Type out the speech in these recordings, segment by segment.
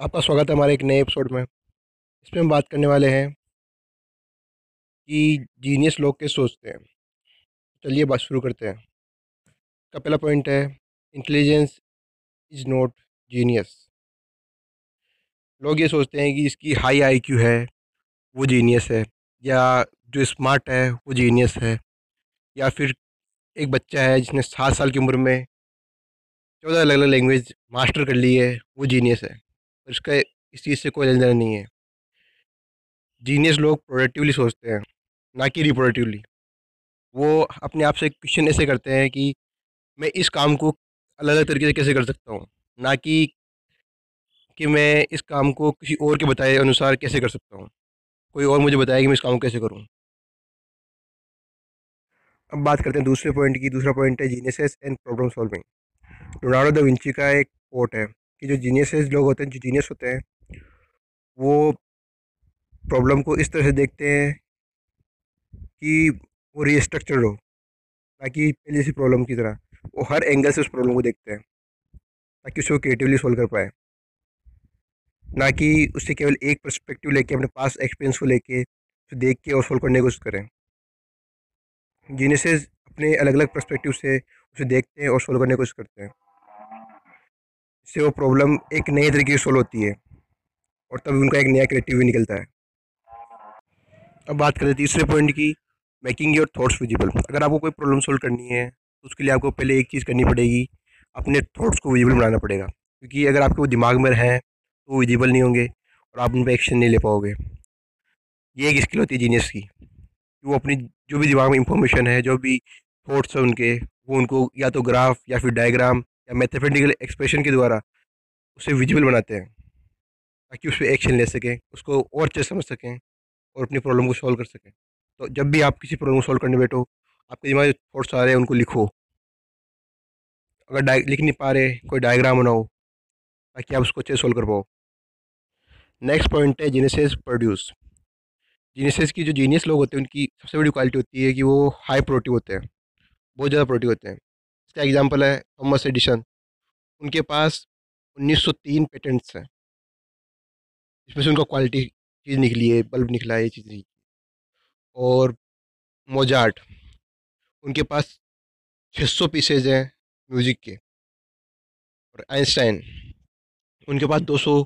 आपका स्वागत है हमारे एक नए एपिसोड में। इसमें हम बात करने वाले हैं कि जीनियस लोग कैसे सोचते हैं। चलिए बात शुरू करते हैं। का पहला पॉइंट है इंटेलिजेंस इज़ नॉट जीनियस लोग ये सोचते हैं कि इसकी हाई आईक्यू है, वो जीनियस है, या जो स्मार्ट है, वो जीनियस है, या फिर एक बच्चा है जिसने सात साल की उम्र में चौदह अलग अलग लैंग्वेज मास्टर कर ली है, वो जीनियस है। और इसका इस चीज़ से कोई लेन नहीं है। जीनियस लोग प्रोडक्टिवली सोचते हैं, ना कि रिप्रोडक्टिवली वो अपने आप से क्वेश्चन ऐसे करते हैं कि मैं इस काम को अलग अलग तरीके से कैसे कर सकता हूँ? ना कि कि मैं इस काम को किसी और के बताए अनुसार कैसे कर सकता हूँ? कोई और मुझे बताए कि मैं इस काम को कैसे करूँ? अब बात करते हैं दूसरे पॉइंट की। दूसरा पॉइंट है genius and problem solving Leonardo da Vinci का एक कोट है। कि जो जीनियस लोग होते हैं, जो जीनियस होते हैं, वो प्रॉब्लम को इस तरह से देखते हैं कि वो रीस्ट्रक्चर्ड हो, ताकि पहले से प्रॉब्लम की तरह वो हर एंगल से उस प्रॉब्लम को देखते हैं, ताकि उसको क्रिएटिवली सोल्व कर पाए। ना कि उससे केवल एक पर्सपेक्टिव लेके, अपने पास एक्सपीरियंस को लेके, उसे देख के और सोल्व करने की कोशिश करें। जीनियसेस अपने अलग अलग पर्सपेक्टिव से उसे देखते हैं और सोल्व करने की कोशिश करते हैं। इससे वो प्रॉब्लम एक नए तरीके से सोल्व होती है और तभी उनका एक नया क्रिएटिव भी निकलता है। अब बात करें तीसरे पॉइंट की मेकिंग योर थॉट्स विजिबल अगर आपको कोई प्रॉब्लम सोल्व करनी है तो उसके लिए आपको पहले एक चीज़ करनी पड़ेगी, अपने थॉट्स को विजिबल बनाना पड़ेगा। क्योंकि अगर आपके वो दिमाग में रहें तो वो विजिबल नहीं होंगे और आप उन पर एक्शन नहीं ले पाओगे। ये एक स्किल होती है जीनियस की। वो अपनी जो भी दिमाग में इंफॉर्मेशन है, जो भी थॉट्स हैं उनके, वो उनको या तो ग्राफ या फिर डायग्राम या मैथमेटिकल एक्सप्रेशन के द्वारा उसे विजिबल बनाते हैं, ताकि उस पर एक्शन ले सकें, उसको और अच्छे समझ सकें और अपनी प्रॉब्लम को सॉल्व कर सकें। तो जब भी आप किसी प्रॉब्लम को सॉल्व करने बैठो, आपके दिमाग में थॉट्स आ रहे हैं, उनको लिखो। अगर लिख नहीं पा रहे, कोई डायग्राम बनाओ, ताकि आप उसको अच्छे से सॉल्व कर पाओ। नेक्स्ट पॉइंट है जीनियस प्रोड्यूस जीनियस की जो जीनियस लोग होते हैं, उनकी सबसे बड़ी क्वालिटी होती है कि वो हाई प्रोटीव होते हैं, बहुत ज़्यादा प्रोटीव होते हैं। इसका एग्जांपल है? थॉमस एडिशन उनके पास 1903 पेटेंट्स हैं। इसमें से उनका क्वालिटी चीज़ निकली है बल्ब निकला है, ये चीज़ निकली और मोजार्ट उनके पास 600 पीसेज हैं म्यूज़िक के। और आइंस्टाइन उनके पास दो सौ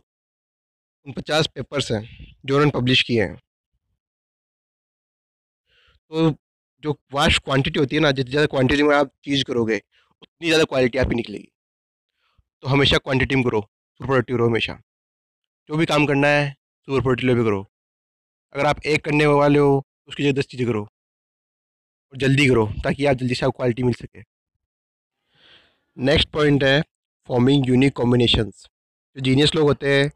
उनपचास पेपर्स हैं जो उन्होंने पब्लिश किए हैं। तो जो वास्ट क्वांटिटी होती है ना, जितनी ज़्यादा क्वांटिटी में आप चीज़ करोगे उतनी ज़्यादा क्वालिटी आपकी निकलेगी। तो हमेशा क्वांटिटी में करो सुपर प्रोडक्टिव रहो हमेशा। जो भी काम करना है सुपर प्रोडक्टिव भी करो अगर आप एक करने वाले हो तो उसकी जगह दस चीज़ें करो और जल्दी करो ताकि आप जल्दी से आपको क्वालिटी मिल सके। नेक्स्ट पॉइंट है फॉर्मिंग यूनिक कॉम्बिनेशंस जो जीनियस लोग होते हैं,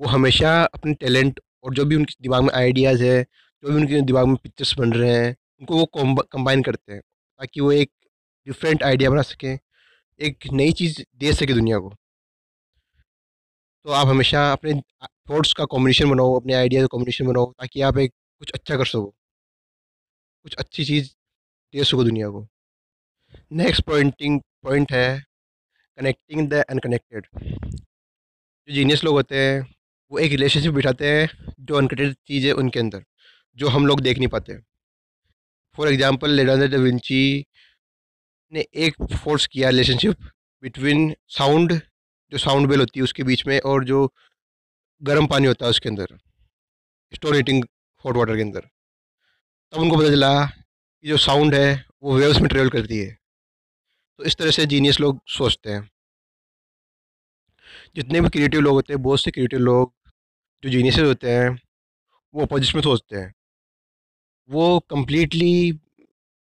वो हमेशा अपने टैलेंट और जो भी उनके दिमाग में आइडियाज़ है, जो भी उनके दिमाग में पिक्चर्स बन रहे हैं, उनको वो कंबाइन करते हैं, ताकि वो एक डिफरेंट आइडिया बना सकें, एक नई चीज़ दे सके दुनिया को। तो आप हमेशा अपने थॉट्स का कॉम्बिनेशन बनाओ, अपने आइडिया का कॉम्बिनेशन बनाओ, ताकि आप एक कुछ अच्छा कर सको। कुछ अच्छी चीज़ दे सको दुनिया को। नेक्स्ट पॉइंटिंग पॉइंट है कनेक्टिंग द अनकनेक्टेड जो जीनियस लोग होते हैं, वो एक रिलेशनशिप बिठाते हैं, जो अनकनेक्टेड चीज़ है उनके अंदर, जो हम लोग देख नहीं पाते। For example Leonardo da Vinci ने एक फोर्स किया रिलेशनशिप बिटवीन साउंड जो साउंड बेल होती है उसके बीच में और जो गर्म पानी होता है उसके अंदर स्टोर हीटिंग हॉट वाटर के अंदर। तब उनको पता चला कि जो साउंड है वो वेव्स में ट्रेवल करती है। तो इस तरह से जीनियस लोग सोचते हैं। जितने भी क्रिएटिव लोग होते हैं, बहुत से क्रिएटिव लोग जो जीनियस होते हैं, वो अपोजिट में सोचते हैं। वो कम्प्लीटली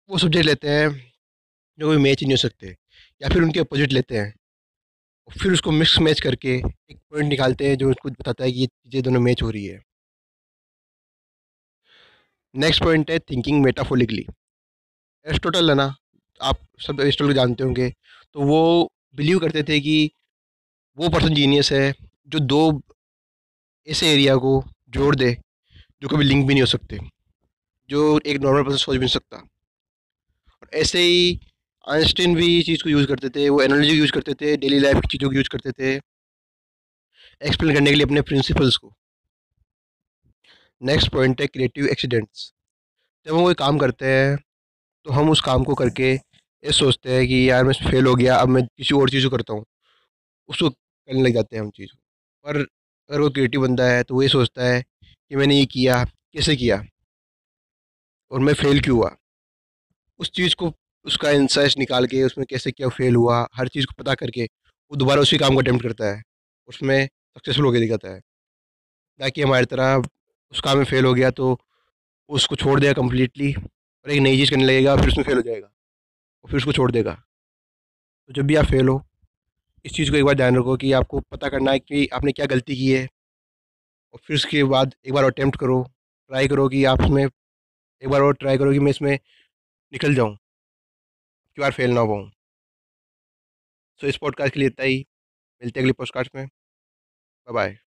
वो सब्जेक्ट लेते हैं जो कोई मैच नहीं हो सकते, या फिर उनके अपोजिट लेते हैं। और फिर उसको मिक्स मैच करके एक पॉइंट निकालते हैं, जो उसको बताता है कि ये चीज़ें दोनों मैच हो रही है। नेक्स्ट पॉइंट है थिंकिंग मेटाफोलिकली एरिस्टोटल है ना, आप सब एरिस्टोटल को जानते होंगे तो वो बिलीव करते थे कि वो पर्सन जीनियस है, जो दो ऐसे एरिया को जोड़ दे, जो कभी लिंक भी नहीं हो सकते, जो एक नॉर्मल पर्सन सोच भी नहीं सकता। और ऐसे ही आइंस्टीन भी चीज़ को यूज़ करते थे, वो एनर्जी यूज़ करते थे, डेली लाइफ की चीज़ों को यूज़ करते थे। एक्सप्लेन करने के लिए अपने प्रिंसिपल्स को। नेक्स्ट पॉइंट है क्रिएटिव एक्सीडेंट्स। जब हम कोई काम करते हैं तो हम उस काम को करके ये सोचते हैं कि यार मैं फेल हो गया, अब मैं किसी और चीज़ को करता हूँ। उसको करने लग जाते हैं हम चीज़ को। पर अगर वो क्रिएटिव बंदा है तो वो ये सोचता है कि मैंने ये किया, कैसे किया? और मैं फेल क्यों हुआ? उस चीज़ को उसका इंसाइट निकाल के उसमें कैसे क्या फेल हुआ, हर चीज़ को पता करके वो दोबारा उसी काम को अटैम्प्ट करता है। उसमें सक्सेसफुल होकर दिखाता है। ताकि हमारी तरह उस काम में फेल हो गया तो उसको छोड़ देगा कम्प्लीटली और एक नई चीज़ करने लगेगा फिर उसमें फेल हो जाएगा और फिर उसको छोड़ देगा। तो जब भी आप फेल हो, इस चीज़ को एक बार ध्यान रखो कि आपको पता करना है कि आपने क्या गलती की है और फिर उसके बाद एक बार अटैम्प्ट करो ट्राई करो कि आप उसमें एक बार और ट्राई करो कि मैं इसमें निकल जाऊँ। कि आर फेल ना हो सो इस पॉडकास्ट के लिए इतना ही। मिलते अगली पॉडकास्ट में। Bye bye